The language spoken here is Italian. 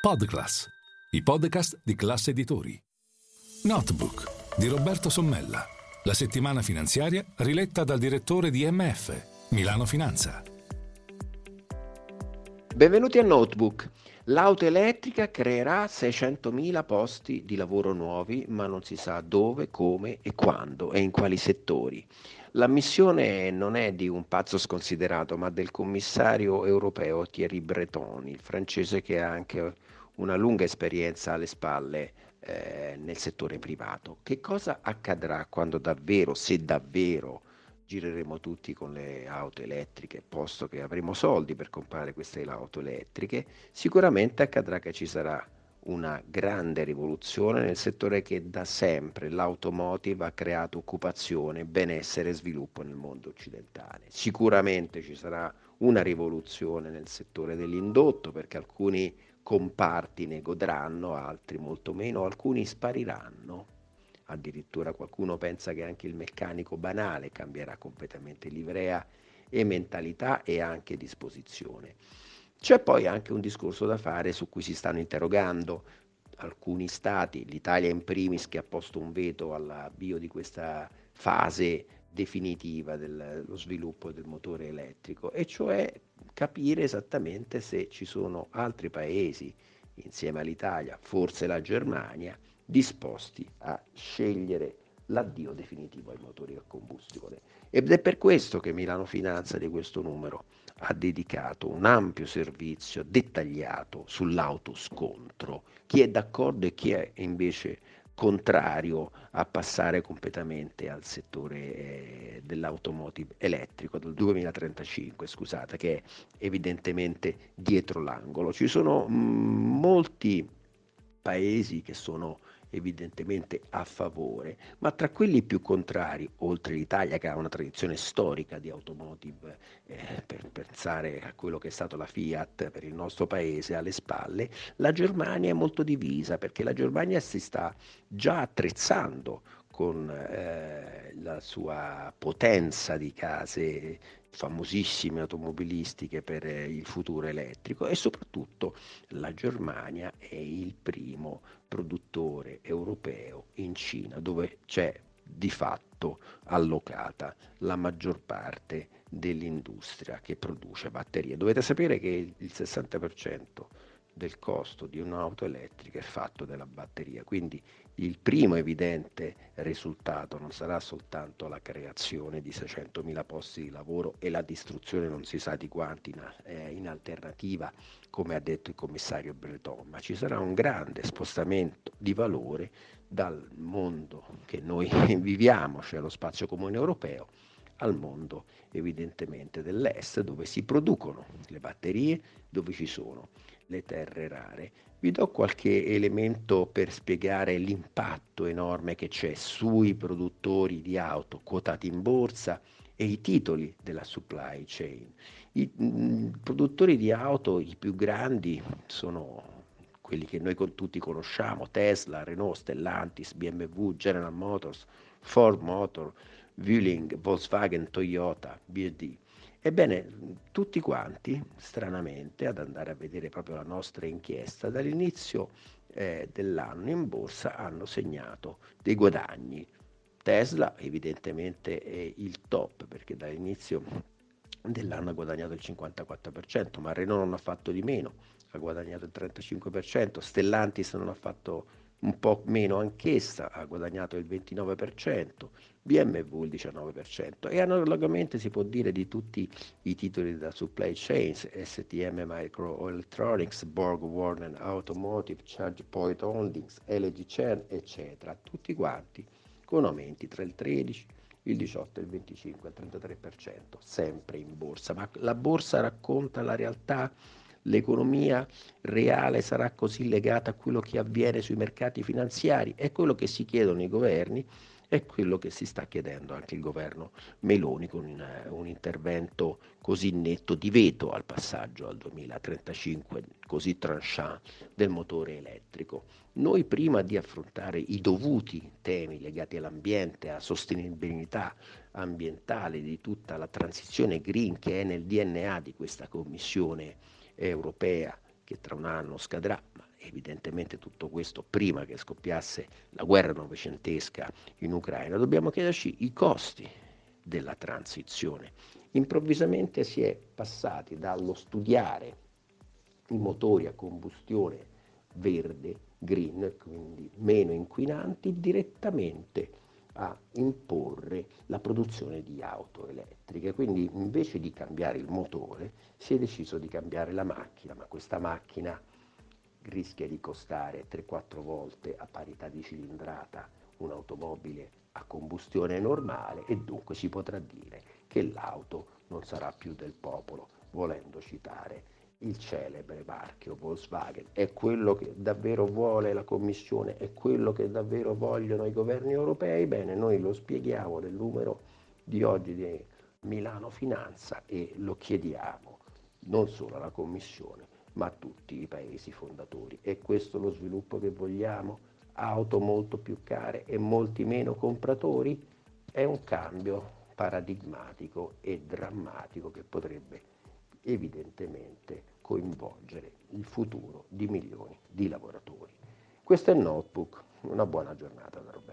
Podclass, i podcast di classe editori. Notebook di Roberto Sommella, la settimana finanziaria riletta dal direttore di MF, Milano Finanza. Benvenuti a Notebook. L'auto elettrica creerà 600.000 posti di lavoro nuovi, ma non si sa dove, come e quando e in quali settori. La missione non è di un pazzo sconsiderato, ma del commissario europeo Thierry Breton, il francese che ha anche una lunga esperienza alle spalle eh, nel settore privato. Che cosa accadrà quando davvero, se davvero, gireremo tutti con le auto elettriche, posto che avremo soldi per comprare queste auto elettriche? Sicuramente accadrà che ci sarà una grande rivoluzione nel settore che da sempre l'automotive ha creato occupazione, benessere e sviluppo nel mondo occidentale. Sicuramente ci sarà una rivoluzione nel settore dell'indotto perché alcuni comparti ne godranno, altri molto meno, alcuni spariranno. Addirittura qualcuno pensa che anche il meccanico banale cambierà completamente livrea e mentalità e anche disposizione. C'è poi anche un discorso da fare su cui si stanno interrogando alcuni stati, l'Italia in primis che ha posto un veto all'avvio di questa fase definitiva dello sviluppo del motore elettrico, e cioè capire esattamente se ci sono altri paesi insieme all'Italia, forse la Germania, disposti a scegliere l'addio definitivo ai motori a combustione. Ed è per questo che Milano Finanza di questo numero ha dedicato un ampio servizio dettagliato sull'autoscontro, chi è d'accordo e chi è invece contrario a passare completamente al settore eh, dell'automotive elettrico del 2035, scusate, che è evidentemente dietro l'angolo. Ci sono mm, molti paesi che sono evidentemente a favore, ma tra quelli più contrari, oltre l'Italia che ha una tradizione storica di automotive, eh, per pensare a quello che è stato la Fiat per il nostro paese alle spalle, la Germania è molto divisa perché la Germania si sta già attrezzando con eh, la sua potenza di case famosissime automobilistiche per eh, il futuro elettrico e soprattutto la Germania è il primo produttore europeo in Cina dove c'è di fatto allocata la maggior parte dell'industria che produce batterie. Dovete sapere che il 60% del costo di un'auto elettrica è fatto dalla batteria, quindi il primo evidente risultato non sarà soltanto la creazione di 600.000 posti di lavoro e la distruzione non si sa di quanti in, eh, in alternativa, come ha detto il commissario Breton, ma ci sarà un grande spostamento di valore dal mondo che noi viviamo, cioè lo spazio comune europeo, al mondo evidentemente dell'est dove si producono le batterie, dove ci sono le terre rare. Vi do qualche elemento per spiegare l'impatto enorme che c'è sui produttori di auto quotati in borsa e i titoli della supply chain. I mm, produttori di auto, i più grandi, sono quelli che noi tutti conosciamo, Tesla, Renault, Stellantis, BMW, General Motors, Ford Motor, Wuling, Volkswagen, Toyota, BD. Ebbene, tutti quanti, stranamente, ad andare a vedere proprio la nostra inchiesta, dall'inizio eh, dell'anno in borsa hanno segnato dei guadagni. Tesla evidentemente è il top perché dall'inizio dell'anno ha guadagnato il 54%, ma Renault non ha fatto di meno, ha guadagnato il 35%, Stellantis non ha fatto un po' meno anch'essa, ha guadagnato il 29%, BMW il 19% e analogamente si può dire di tutti i titoli della supply chain, STM Microelectronics, Borg Warner Automotive, ChargePoint Holdings, LG Chen, eccetera, tutti quanti con aumenti tra il 13, il 18, il 25 il 33%, sempre in borsa, ma la borsa racconta la realtà l'economia reale sarà così legata a quello che avviene sui mercati finanziari, è quello che si chiedono i governi, è quello che si sta chiedendo anche il governo Meloni con un, un intervento così netto di veto al passaggio al 2035, così tranchant del motore elettrico. Noi prima di affrontare i dovuti temi legati all'ambiente, alla sostenibilità ambientale di tutta la transizione green che è nel DNA di questa Commissione europea che tra un anno scadrà, ma evidentemente tutto questo prima che scoppiasse la guerra novecentesca in Ucraina, dobbiamo chiederci i costi della transizione. Improvvisamente si è passati dallo studiare i motori a combustione verde, green, quindi meno inquinanti, direttamente a imporre la produzione di auto elettriche. Quindi invece di cambiare il motore si è deciso di cambiare la macchina, ma questa macchina rischia di costare 3-4 volte a parità di cilindrata un'automobile a combustione normale e dunque si potrà dire che l'auto non sarà più del popolo, volendo citare il celebre marchio Volkswagen. È quello che davvero vuole la Commissione, è quello che davvero vogliono i governi europei? Bene, noi lo spieghiamo nel numero di oggi di Milano Finanza e lo chiediamo non solo alla Commissione, ma a tutti i paesi fondatori. È questo lo sviluppo che vogliamo? Auto molto più care e molti meno compratori? È un cambio paradigmatico e drammatico che potrebbe evidentemente coinvolgere il futuro di milioni di lavoratori. Questo è il notebook, una buona giornata da Roberto.